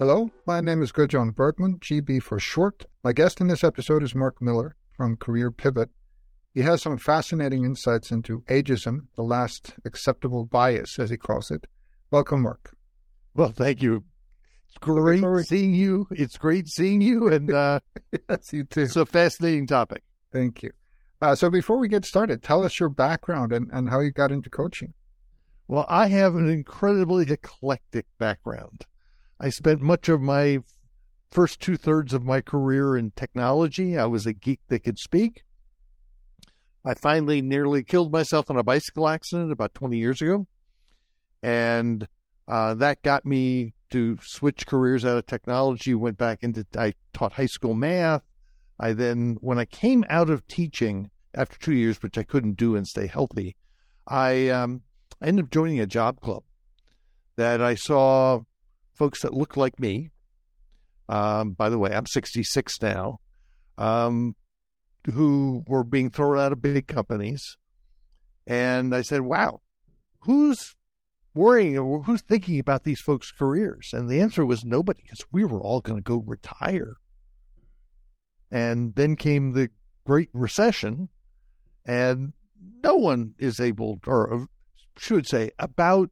Hello, my name is Gudjon Bergmann, GB for short. My guest in this episode is Marc Miller from Career Pivot. He has some fascinating insights into ageism, the last acceptable bias, as he calls it. Welcome, Marc. Well, thank you. It's great seeing you. It's great seeing you, and uh, yes, you too. It's a fascinating topic. Thank you. Uh, so, before we get started, tell us your background and, and how you got into coaching. Well, I have an incredibly eclectic background. I spent much of my first two thirds of my career in technology. I was a geek that could speak. I finally nearly killed myself in a bicycle accident about 20 years ago. And uh, that got me to switch careers out of technology, went back into, I taught high school math. I then, when I came out of teaching after two years, which I couldn't do and stay healthy, I, um, I ended up joining a job club that I saw folks that looked like me. Um, by the way, I'm 66 now, um, who were being thrown out of big companies. And I said, wow, who's worrying or who's thinking about these folks' careers? And the answer was nobody, because we were all going to go retire. And then came the Great Recession, and no one is able, or should say, about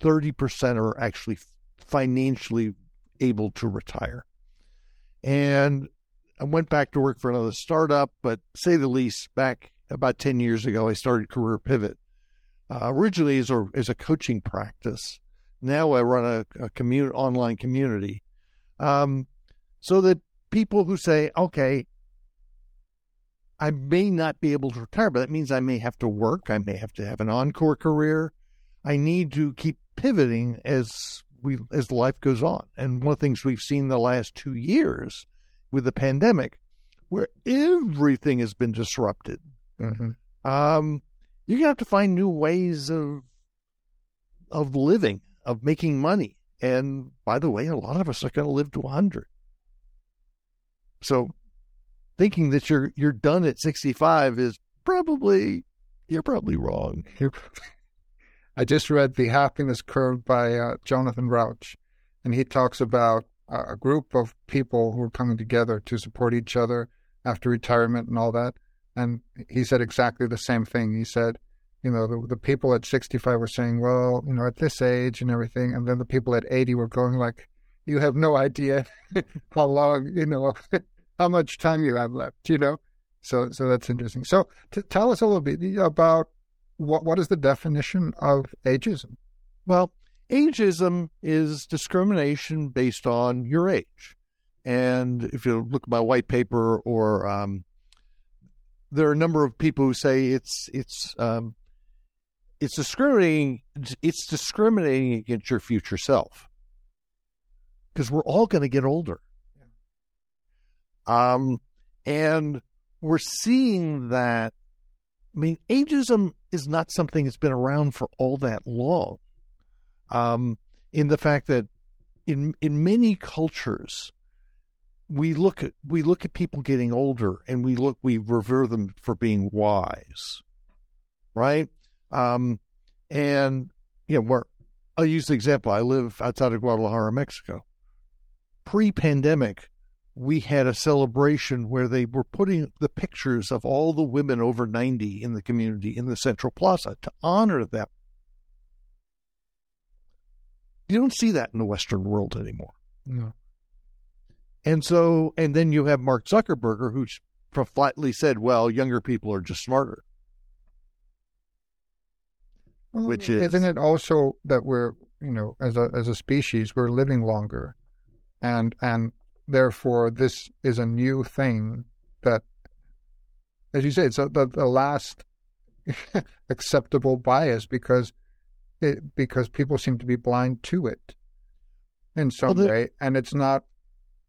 30% are actually financially able to retire. And I went back to work for another startup, but say the least, back about 10 years ago, I started Career Pivot. Uh, originally as a, as a coaching practice. Now I run a, a community, online community. Um, so that people who say, okay, I may not be able to retire, but that means I may have to work. I may have to have an encore career. I need to keep pivoting as we as life goes on. And one of the things we've seen the last two years with the pandemic, where everything has been disrupted, mm-hmm. um, you're gonna have to find new ways of of living, of making money. And by the way, a lot of us are going to live to 100. So thinking that you're you're done at 65 is probably you're probably wrong. I just read The Happiness Curve by uh, Jonathan Rauch, and he talks about a group of people who are coming together to support each other after retirement and all that. And he said exactly the same thing. He said, you know, the, the people at 65 were saying, well, you know, at this age and everything. And then the people at 80 were going like, you have no idea how long, you know, how much time you have left, you know? So, so that's interesting. So, to tell us a little bit about what what is the definition of ageism? Well, ageism is discrimination based on your age. And if you look at my white paper, or um, there are a number of people who say it's it's um, it's discriminating it's discriminating against your future self because we're all going to get older. Um, and we're seeing that. I mean, ageism is not something that's been around for all that long. Um, in the fact that in in many cultures, we look at we look at people getting older and we look we revere them for being wise, right? Um, and you know, where I'll use the example. I live outside of Guadalajara, Mexico. Pre-pandemic, we had a celebration where they were putting the pictures of all the women over 90 in the community in the Central Plaza to honor them. You don't see that in the Western world anymore. No. And so, and then you have Mark Zuckerberg, who flatly said, well, younger people are just smarter. Well, which is. Isn't it also that we're, you know, as a, as a species, we're living longer and, and Therefore, this is a new thing that, as you say, it's a, the, the last acceptable bias because it, because people seem to be blind to it in some well, the, way, and it's not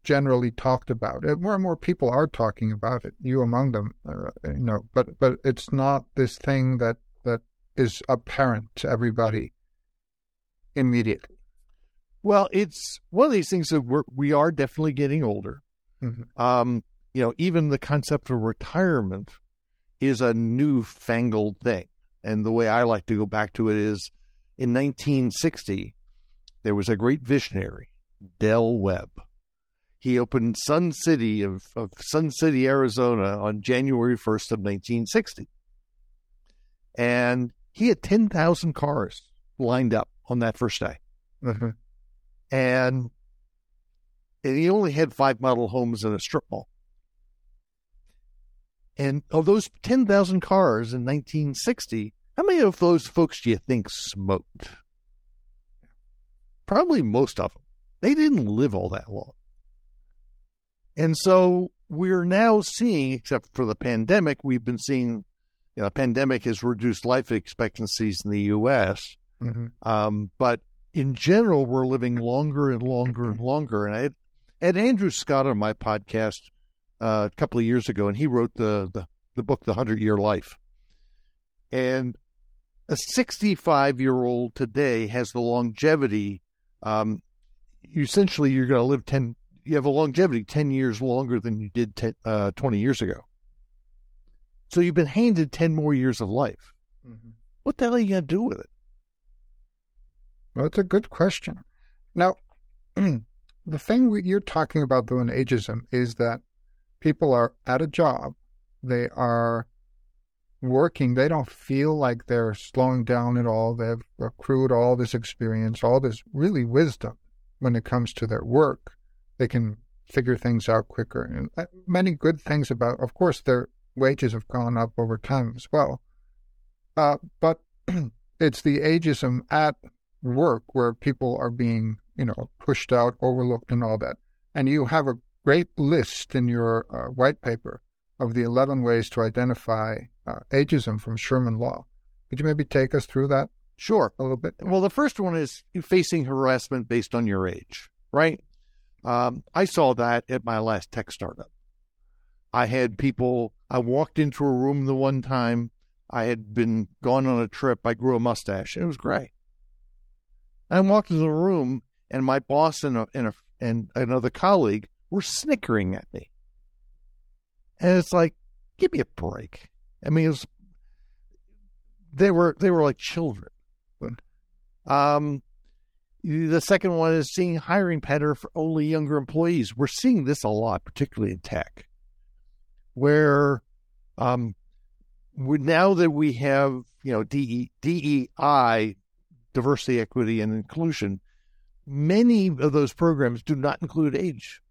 generally talked about. More and more people are talking about it, you among them, uh, you know. But but it's not this thing that that is apparent to everybody immediately. Well, it's one of these things that we're, we are definitely getting older. Mm-hmm. Um, you know, even the concept of retirement is a newfangled thing. And the way I like to go back to it is in 1960, there was a great visionary Del Webb. He opened Sun City of, of Sun City, Arizona on January 1st of 1960. And he had 10,000 cars lined up on that first day. Mm-hmm. And, he only had five model homes in a strip mall. And of those 10,000 cars in 1960, how many of those folks do you think smoked? Probably most of them. They didn't live all that long. And so we're now seeing, except for the pandemic, we've been seeing, you know, the pandemic has reduced life expectancies in the U.S. Mm-hmm. Um, but in general, we're living longer and longer and longer. And I had, had Andrew Scott on my podcast uh, a couple of years ago, and he wrote the, the, the book, The Hundred Year Life. And a 65 year old today has the longevity. Um, essentially, you're going to live 10, you have a longevity 10 years longer than you did 10, uh, 20 years ago. So you've been handed 10 more years of life. Mm-hmm. What the hell are you going to do with it? Well, it's a good question. Now, the thing you're talking about, though, in ageism is that people are at a job, they are working, they don't feel like they're slowing down at all. They've accrued all this experience, all this really wisdom when it comes to their work. They can figure things out quicker. And uh, many good things about, of course, their wages have gone up over time as well. Uh, but it's the ageism at work where people are being, you know, pushed out, overlooked, and all that. And you have a great list in your uh, white paper of the 11 ways to identify uh, ageism from Sherman Law. Could you maybe take us through that? Sure. A little bit? Well, the first one is facing harassment based on your age, right? Um, I saw that at my last tech startup. I had people, I walked into a room the one time, I had been gone on a trip, I grew a mustache, it was gray. I walked into the room, and my boss and, a, and, a, and another colleague were snickering at me. And it's like, give me a break. I mean, was, they were they were like children. Um, the second one is seeing hiring pattern for only younger employees. We're seeing this a lot, particularly in tech, where um, now that we have you know DE, DEI, diversity, equity, and inclusion, many of those programs do not include age.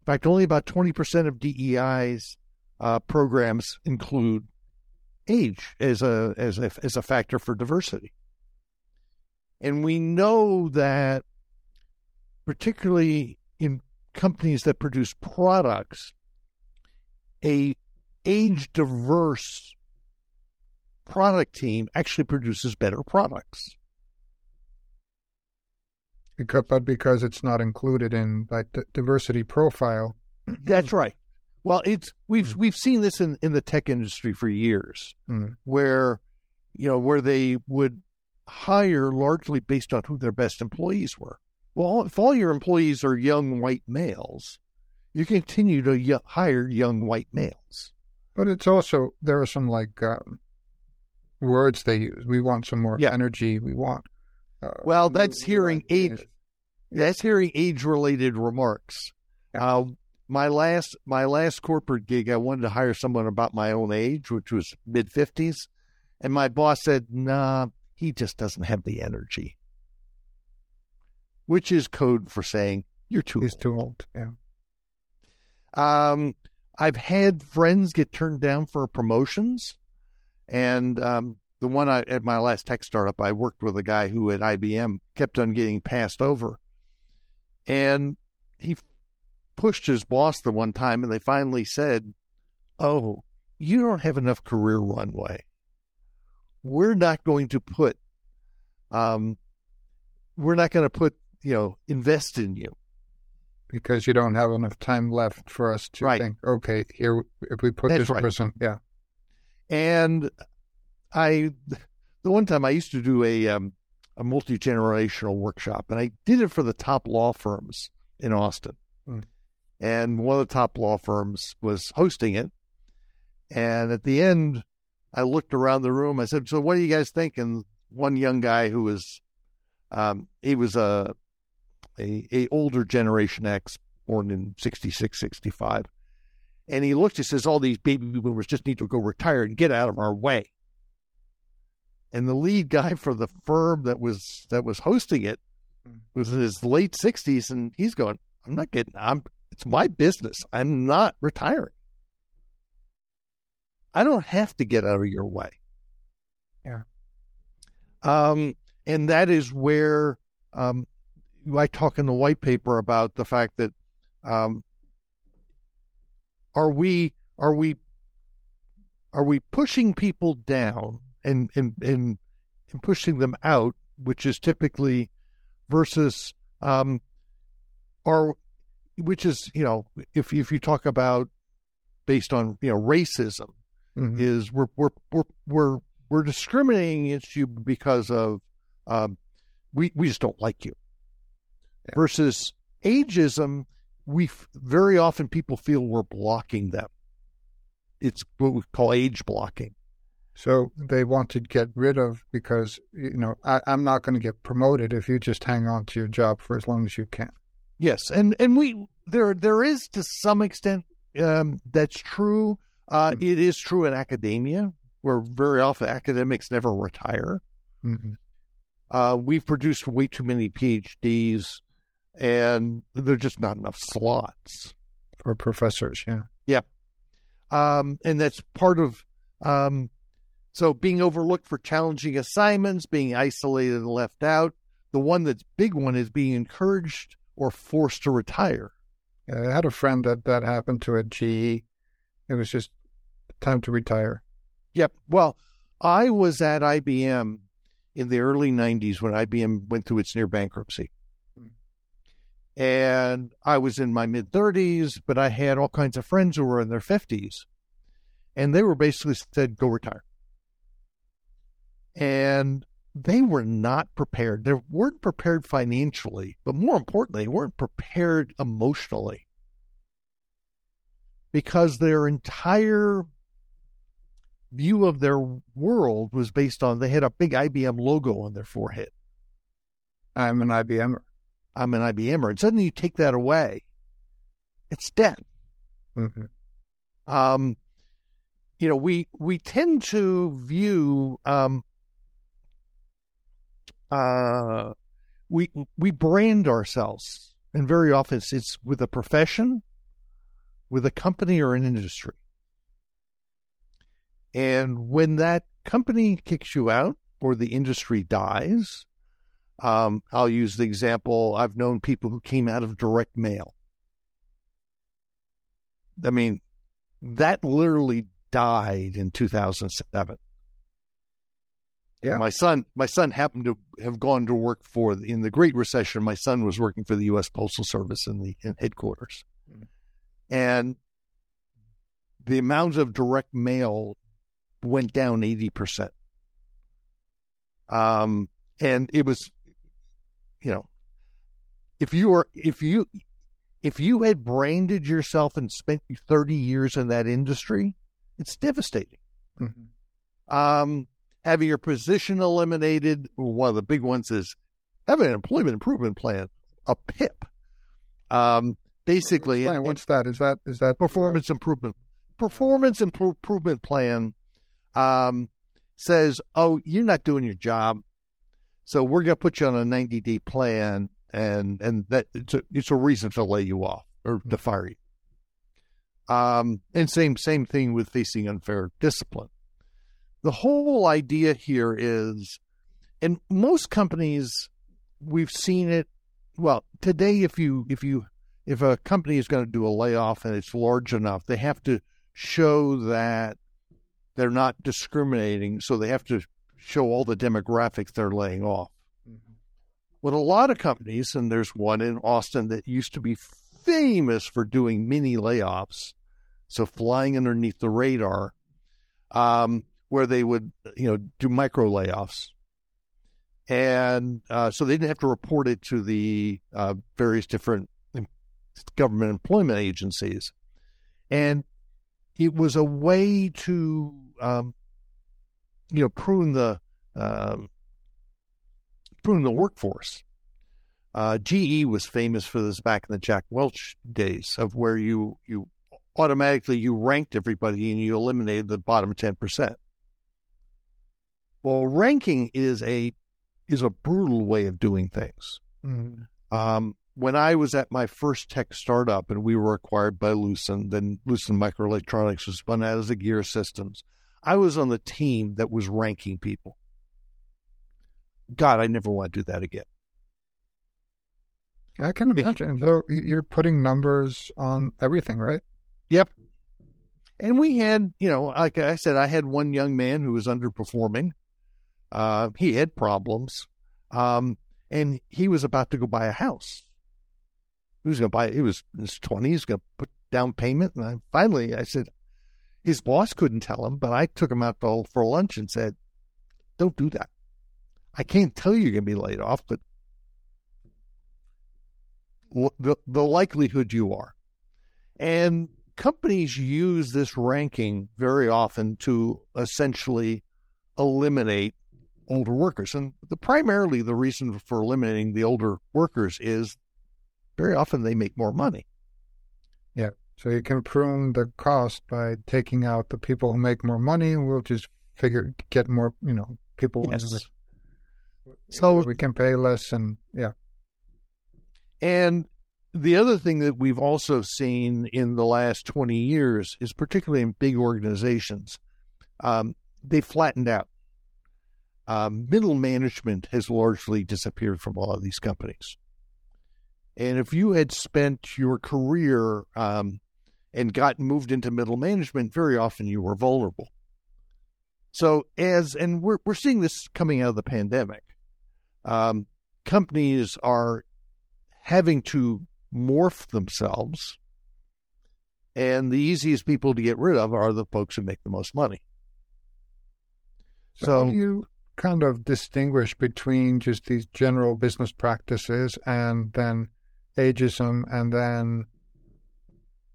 In fact, only about 20% of DEI's uh, programs include age as a, as a as a factor for diversity. And we know that particularly in companies that produce products, a age diverse product team actually produces better products. Because, but because it's not included in like the diversity profile. That's right. Well, it's we've mm. we've seen this in, in the tech industry for years, mm. where you know where they would hire largely based on who their best employees were. Well, if all your employees are young white males, you continue to y- hire young white males. But it's also there are some like um, words they use. We want some more yeah. energy. We want uh, well, that's hearing age. That's hearing age-related remarks. Uh, my last my last corporate gig, I wanted to hire someone about my own age, which was mid fifties, and my boss said, "Nah, he just doesn't have the energy," which is code for saying you're too. He's old. too old. Yeah. Um, I've had friends get turned down for promotions, and um, the one I, at my last tech startup, I worked with a guy who at IBM kept on getting passed over. And he pushed his boss the one time, and they finally said, Oh, you don't have enough career runway. We're not going to put, um, we're not going to put, you know, invest in you. Because you don't have enough time left for us to right. think, okay, here, if we put That's this right. person, yeah. And I, the one time I used to do a um, a multi generational workshop, and I did it for the top law firms in Austin. Mm. And one of the top law firms was hosting it. And at the end, I looked around the room. I said, "So, what do you guys think?" And one young guy who was, um, he was a a, a older generation X, born in 66, 65. And he looks, he says, all these baby boomers just need to go retire and get out of our way. And the lead guy for the firm that was that was hosting it hmm. was in his late 60s, and he's going, I'm not getting, I'm, it's my business. I'm not retiring. I don't have to get out of your way. Yeah. Um, and that is where um, I talk in the white paper about the fact that um, are we are we are we pushing people down and and and, and pushing them out, which is typically versus um, or which is you know if if you talk about based on you know racism mm-hmm. is we're we're we're we're we're discriminating against you because of um, we we just don't like you. Yeah. Versus ageism, we very often people feel we're blocking them. It's what we call age blocking. So they want to get rid of because you know I, am not going to get promoted if you just hang on to your job for as long as you can. Yes, and and we there there is to some extent um, that's true. Uh, mm-hmm. it is true in academia, where very often academics never retire. Mm-hmm. Uh, we've produced way too many PhDs, and there's just not enough slots for professors. Yeah, yeah, um, and that's part of. Um, so being overlooked for challenging assignments, being isolated and left out. The one that's big one is being encouraged or forced to retire. Yeah, I had a friend that that happened to at GE. It was just time to retire. Yep. Well, I was at IBM in the early 90s when IBM went through its near bankruptcy. And I was in my mid 30s, but I had all kinds of friends who were in their 50s. And they were basically said, go retire. And they were not prepared. They weren't prepared financially, but more importantly, they weren't prepared emotionally because their entire view of their world was based on they had a big IBM logo on their forehead. I'm an IBMer. I'm an IBMer. And suddenly you take that away, it's dead. Mm-hmm. Um, you know, we we tend to view um, uh, we we brand ourselves, and very often it's, it's with a profession, with a company or an industry. And when that company kicks you out or the industry dies, um, I'll use the example I've known people who came out of direct mail. I mean, that literally died in 2007. Yeah. My son, my son happened to have gone to work for in the Great Recession. My son was working for the U.S. Postal Service in the in headquarters, mm-hmm. and the amount of direct mail went down 80%. Um, and it was, you know, if you were, if you, if you had branded yourself and spent 30 years in that industry, it's devastating. Mm-hmm. Um, having your position eliminated, one of the big ones is having an employment improvement plan, a PIP. Um, basically, what's that? Is that is that performance improvement performance improvement plan um, says, "Oh, you're not doing your job, so we're going to put you on a 90 day plan, and and that it's a, it's a reason to lay you off or to fire you." Um, and same same thing with facing unfair discipline. The whole idea here is, in most companies, we've seen it. Well, today, if you if you if a company is going to do a layoff and it's large enough, they have to show that they're not discriminating, so they have to show all the demographics they're laying off. Mm-hmm. What a lot of companies, and there's one in Austin that used to be famous for doing mini layoffs, so flying underneath the radar, um, where they would, you know, do micro layoffs. And uh, so they didn't have to report it to the uh, various different government employment agencies. And it was a way to um, you know prune the um, prune the workforce. Uh, GE was famous for this back in the Jack Welch days of where you you automatically you ranked everybody and you eliminated the bottom ten percent. Well, ranking is a is a brutal way of doing things. Mm. Um, when I was at my first tech startup and we were acquired by Lucent, then Lucent Microelectronics was spun out as Agere Systems. I was on the team that was ranking people. God, I never want to do that again. I can imagine. Though you're putting numbers on everything, right? Yep. And we had, you know, like I said, I had one young man who was underperforming. Uh, he had problems, um, and he was about to go buy a house. He was going to buy. He was in his twenties, going to put down payment, and I, finally, I said, his boss couldn't tell him, but I took him out for, lunch and said, "Don't do that. I can't tell you you're going to be laid off, but the the likelihood you are." And companies use this ranking very often to essentially eliminate older workers. And the primarily the reason for eliminating the older workers is very often they make more money. Yeah. So you can prune the cost by taking out the people who make more money. We'll just figure get more, you know, people. Yes. So we can pay less, and yeah. And the other thing that we've also seen in the last twenty years is particularly in big organizations, um, they flattened out um, middle management has largely disappeared from a lot of these companies. And if you had spent your career um, and got moved into middle management, very often you were vulnerable. So as and we're we're seeing this coming out of the pandemic, um, companies are having to morph themselves, and the easiest people to get rid of are the folks who make the most money. So, so you kind of distinguish between just these general business practices and then ageism and then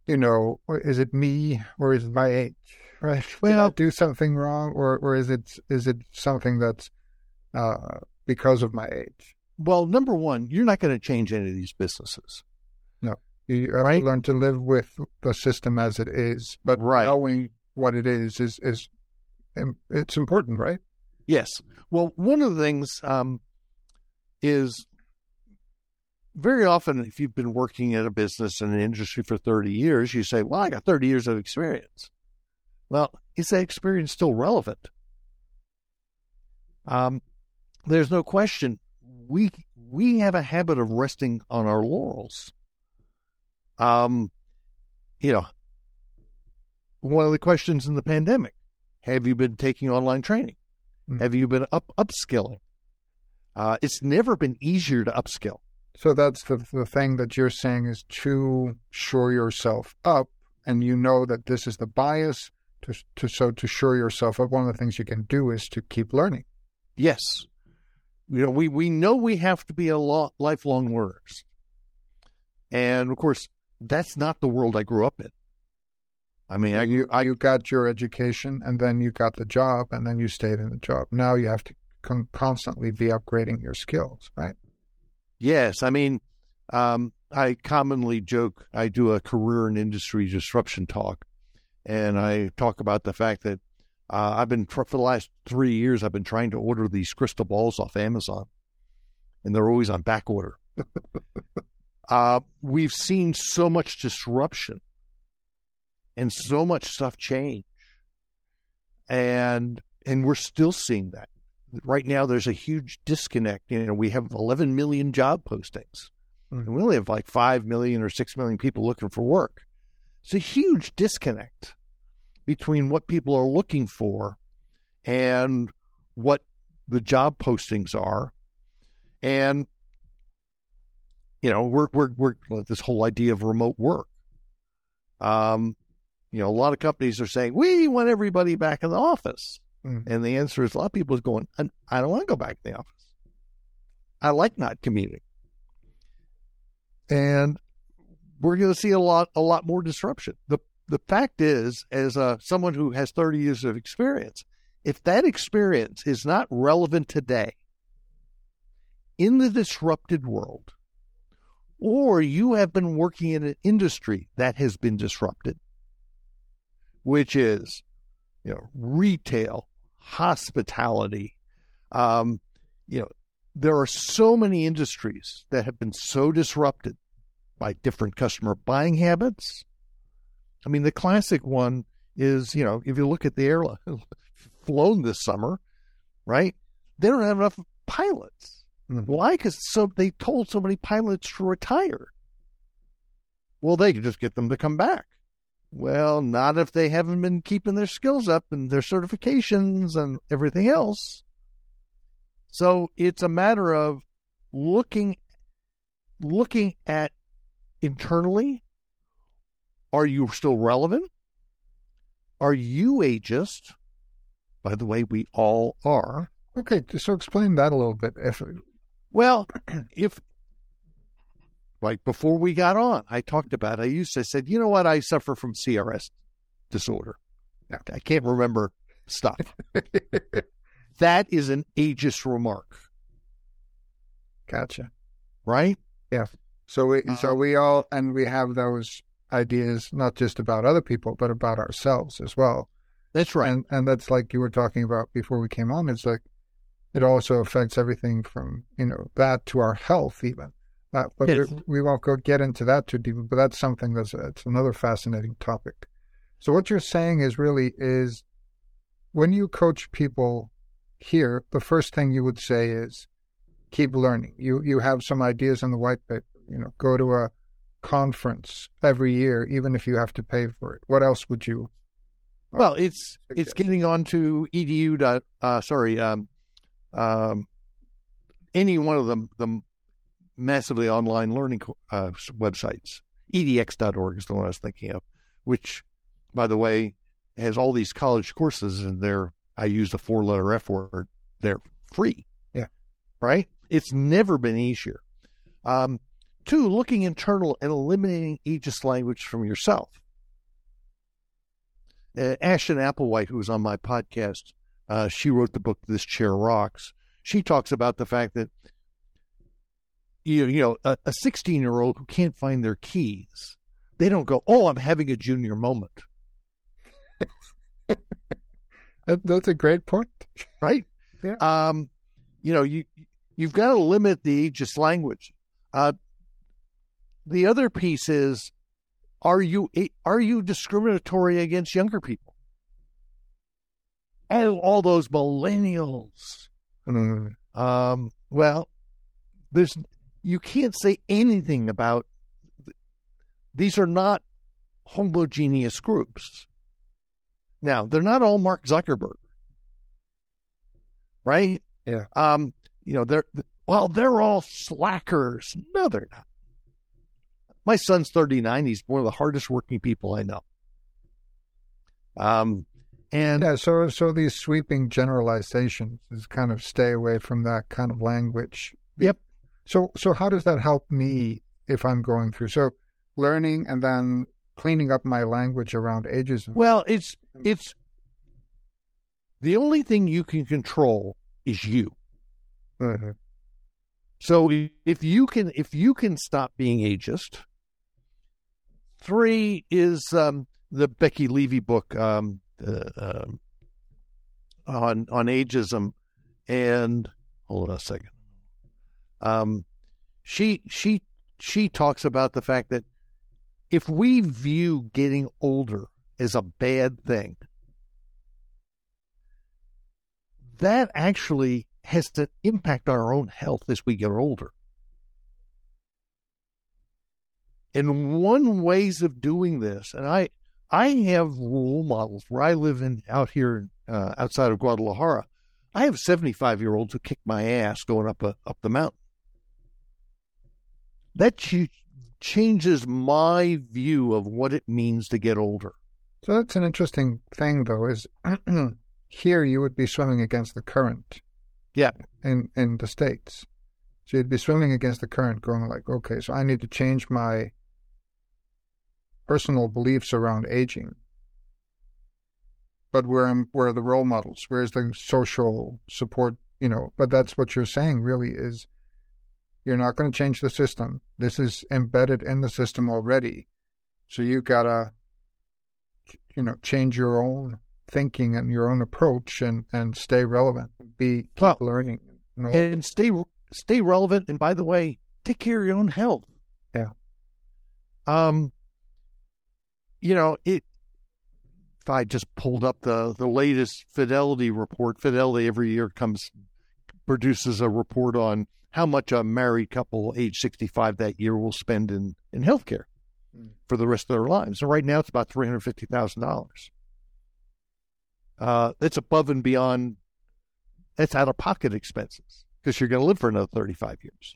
you know is it me or is it my age right well Did I do something wrong or or is it is it something that's uh, because of my age well number one you're not going to change any of these businesses no you have right? to learn to live with the system as it is but right. knowing what it is is is it's important right Yes. Well, one of the things um, is very often, if you've been working in a business in an industry for 30 years, you say, Well, I got 30 years of experience. Well, is that experience still relevant? Um, there's no question. We we have a habit of resting on our laurels. Um, you know, one of the questions in the pandemic: Have you been taking online training? Mm. Have you been up upskilling? Uh, it's never been easier to upskill. So that's the the thing that you're saying is to shore yourself up, and you know that this is the bias. To, to so to shore yourself up, one of the things you can do is to keep learning. Yes, you know we we know we have to be a lot lifelong learners, and of course that's not the world I grew up in. I mean, I, you, I, you got your education and then you got the job and then you stayed in the job. Now you have to con- constantly be upgrading your skills, right? Yes. I mean, um, I commonly joke, I do a career and industry disruption talk, and I talk about the fact that uh, I've been, for the last three years, I've been trying to order these crystal balls off Amazon, and they're always on back order. uh, we've seen so much disruption and so much stuff change, And and we're still seeing that. Right now there's a huge disconnect. You know, we have 11 million job postings. Mm-hmm. And we only have like 5 million or 6 million people looking for work. It's a huge disconnect between what people are looking for and what the job postings are. And you know, we're we're we're this whole idea of remote work. Um, you know, a lot of companies are saying, we want everybody back in the office. Mm. And the answer is a lot of people is going, I don't want to go back to the office. I like not commuting. And we're going to see a lot, a lot more disruption. The, the fact is, as a, someone who has 30 years of experience, if that experience is not relevant today in the disrupted world, or you have been working in an industry that has been disrupted, which is, you know, retail, hospitality. Um, you know, there are so many industries that have been so disrupted by different customer buying habits. I mean, the classic one is, you know, if you look at the airline flown this summer, right? They don't have enough pilots. Mm-hmm. Why? Because so they told so many pilots to retire. Well, they could just get them to come back. Well, not if they haven't been keeping their skills up and their certifications and everything else. So it's a matter of looking looking at internally. Are you still relevant? Are you ageist? By the way, we all are. Okay, so explain that a little bit. If well, if like before we got on, I talked about. I used to I said, you know what? I suffer from CRS disorder. I can't remember stuff. that is an ageist remark. Gotcha. Right? Yeah. So we so um, we all and we have those ideas not just about other people but about ourselves as well. That's right. And and that's like you were talking about before we came on. It's like it also affects everything from you know that to our health even. Uh, but yes. we, won't go get into that too deep. But that's something that's it's another fascinating topic. So what you're saying is really is when you coach people here, the first thing you would say is keep learning. You you have some ideas in the white paper. You know, go to a conference every year, even if you have to pay for it. What else would you? Well, it's it's getting onto edu. Dot, uh, sorry, um, um, any one of them the massively online learning uh, websites. edx.org is the one I was thinking of, which, by the way, has all these college courses, and they're I use the four letter F word. They're free. Yeah. Right? It's never been easier. Um, two, looking internal and eliminating ageist language from yourself. Uh, Ashton Applewhite, who was on my podcast, uh, she wrote the book This Chair Rocks. She talks about the fact that you, you know a 16 year old who can't find their keys, they don't go, "Oh, I'm having a junior moment." That's a great point, right? Yeah. Um, you know, you you've got to limit the ageist language. Uh, the other piece is, are you are you discriminatory against younger people? And all those millennials. Mm-hmm. Um, well, there's you can't say anything about. These are not homogeneous groups. Now, they're not all Mark Zuckerberg, right? Yeah. Um, you know, they're well, they're all slackers. No, they're not. My son's 39. He's one of the hardest working people I know. Um, and yeah, so so these sweeping generalizations is kind of stay away from that kind of language. Yep. So so how does that help me if I'm going through so learning and then cleaning up my language around ageism? Well, it's it's the only thing you can control is you. Mm-hmm. So if you can if you can stop being ageist, three is um, the Becca Levy book um, uh, um, on on ageism, and hold on a second. Um, she she she talks about the fact that if we view getting older as a bad thing, that actually has to impact our own health as we get older. And one ways of doing this, and I I have role models where I live in out here uh, outside of Guadalajara. I have 75 year olds who kick my ass going up a, up the mountain. That ch- changes my view of what it means to get older. So that's an interesting thing, though. Is here you would be swimming against the current. Yeah. In in the states, so you'd be swimming against the current, going like, okay, so I need to change my personal beliefs around aging. But where am where are the role models? Where's the social support? You know, but that's what you're saying. Really, is You're not going to change the system. This is embedded in the system already. So you gotta, you know, change your own thinking and your own approach and, and stay relevant. Be keep well, learning. You know? And stay stay relevant. And by the way, take care of your own health. Yeah. Um. You know it. If I just pulled up the the latest Fidelity report, Fidelity every year comes produces a report on how much a married couple age 65 that year will spend in, in healthcare mm. for the rest of their lives. And right now it's about $350,000. Uh, it's above and beyond, that's out of pocket expenses because you're going to live for another 35 years.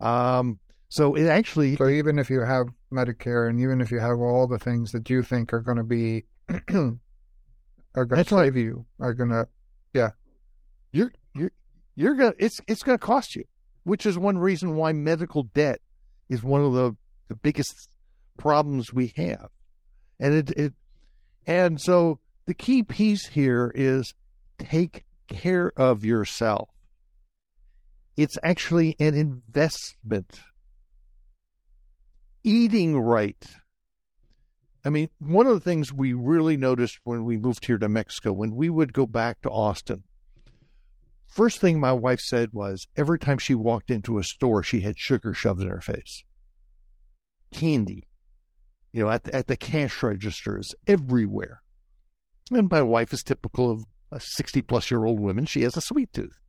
Um, so it actually. So even if you have Medicare and even if you have all the things that you think are going to be, are going to save you, are going to, yeah. You're, you're, gonna it's it's gonna cost you, which is one reason why medical debt is one of the the biggest problems we have, and it it and so the key piece here is take care of yourself. It's actually an investment. Eating right. I mean, one of the things we really noticed when we moved here to Mexico, when we would go back to Austin, First thing my wife said was every time she walked into a store, she had sugar shoved in her face. Candy, you know, at the, at the cash registers, everywhere. And my wife is typical of a 60 plus year old woman. She has a sweet tooth.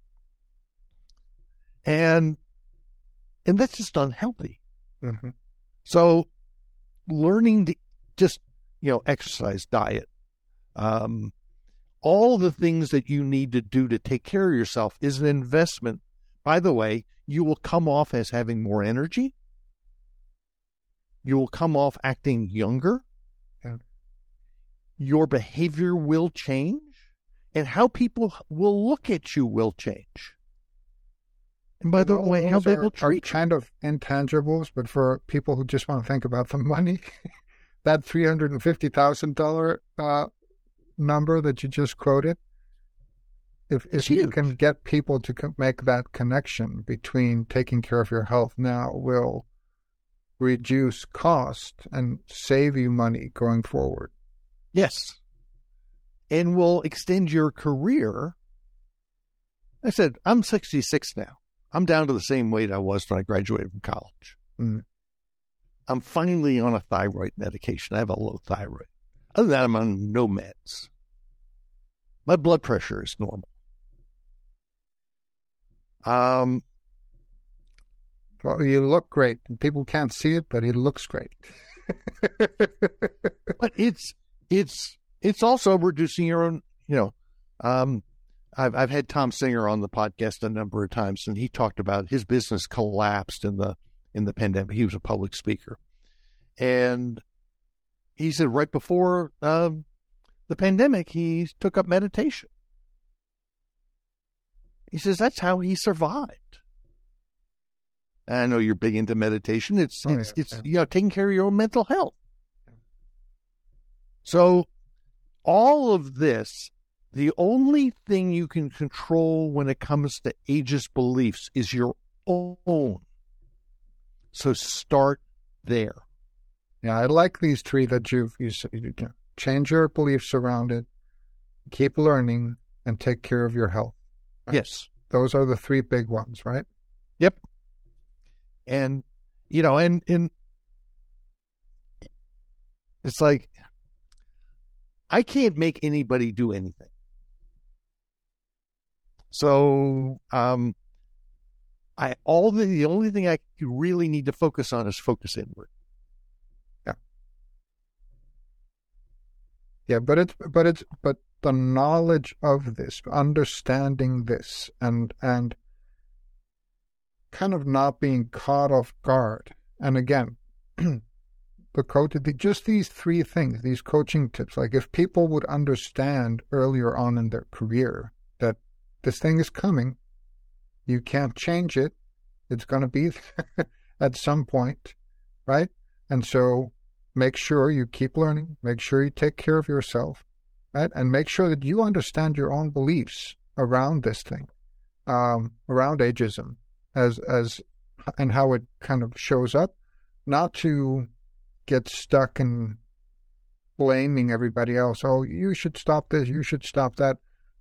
And, and that's just unhealthy. Mm-hmm. So learning to just, you know, exercise, diet, um, all the things that you need to do to take care of yourself is an investment. By the way, you will come off as having more energy. You will come off acting younger. Yeah. Your behavior will change, and how people will look at you will change. And by the way, how they will treat are kind of intangibles, but for people who just want to think about the money, that three hundred and fifty thousand uh, number that you just quoted, if, if you can get people to make that connection between taking care of your health now will reduce cost and save you money going forward. Yes. And will extend your career. I said, I'm 66 now. I'm down to the same weight I was when I graduated from college. Mm. I'm finally on a thyroid medication. I have a low thyroid. Other than that, I'm on no meds. My blood pressure is normal. Um, well, you look great. People can't see it, but it looks great. but it's it's it's also reducing your own. You know, um, I've I've had Tom Singer on the podcast a number of times, and he talked about his business collapsed in the in the pandemic. He was a public speaker, and he said right before um, the pandemic, he took up meditation. He says that's how he survived. I know you're big into meditation. It's oh, it's, yeah, it's you know taking care of your own mental health. So all of this, the only thing you can control when it comes to ageist beliefs is your own. So start there. Yeah, I like these three that you've you, you change your beliefs around it, keep learning, and take care of your health. Right? Yes. Those are the three big ones, right? Yep. And, you know, and, and it's like, I can't make anybody do anything. So, um, I all the, the only thing I really need to focus on is focus inward. Yeah, but it's but it's but the knowledge of this, understanding this, and and kind of not being caught off guard. And again, the coach, just these three things, these coaching tips. Like if people would understand earlier on in their career that this thing is coming, you can't change it. It's going to be at some point, right? And so make sure you keep learning, make sure you take care of yourself, right? And make sure that you understand your own beliefs around this thing, um, around ageism, as as and how it kind of shows up, not to get stuck in blaming everybody else. Oh, you should stop this, you should stop that.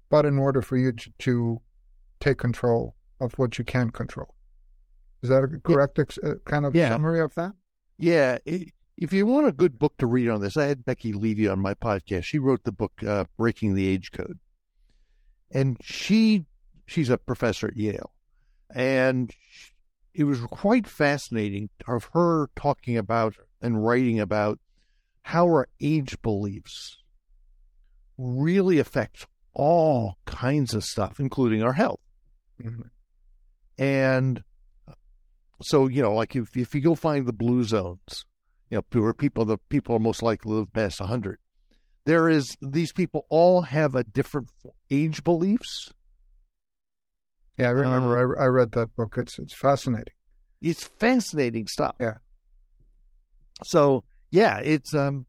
But in order for you to, to take control of what you can control. Is that a correct ex- uh, kind of Yeah. summary of that? Yeah. i- If you want a good book to read on this, I had Becca Levy on my podcast. She wrote the book uh, Breaking the Age Code. And she she's a professor at Yale. And sh- it was quite fascinating of her talking about and writing about how our age beliefs really affect all kinds of stuff, including our health. Mhm. And so, you know, like if if you go find the blue zones, you know, where people the people are most likely to live past hundred, there is these people all have a different age beliefs. Yeah, I remember. I, I read that book. It's it's fascinating. It's fascinating stuff. Yeah. So yeah, it's um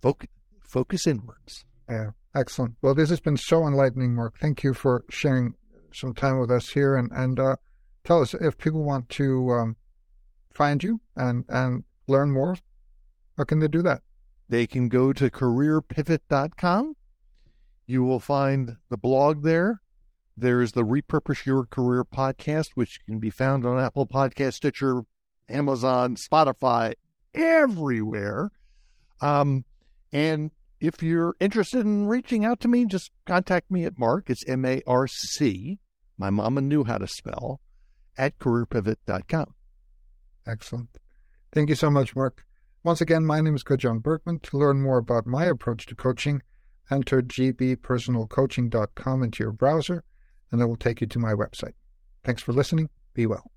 focus focus inwards. Yeah, excellent. Well, this has been so enlightening, Marc. Thank you for sharing some time with us here, and and uh, tell us if people want to um, find you and and learn more. How can they do that? They can go to careerpivot.com. You will find the blog there. There's the Repurpose Your Career podcast, which can be found on Apple Podcast, Stitcher, Amazon, Spotify, everywhere. Um, and if you're interested in reaching out to me, just contact me at Marc. It's M A R C. My mama knew how to spell at careerpivot.com. Excellent. Thank you so much, Marc. Once again, my name is Gudjon Bergmann. To learn more about my approach to coaching, enter gbpersonalcoaching.com into your browser, and it will take you to my website. Thanks for listening. Be well.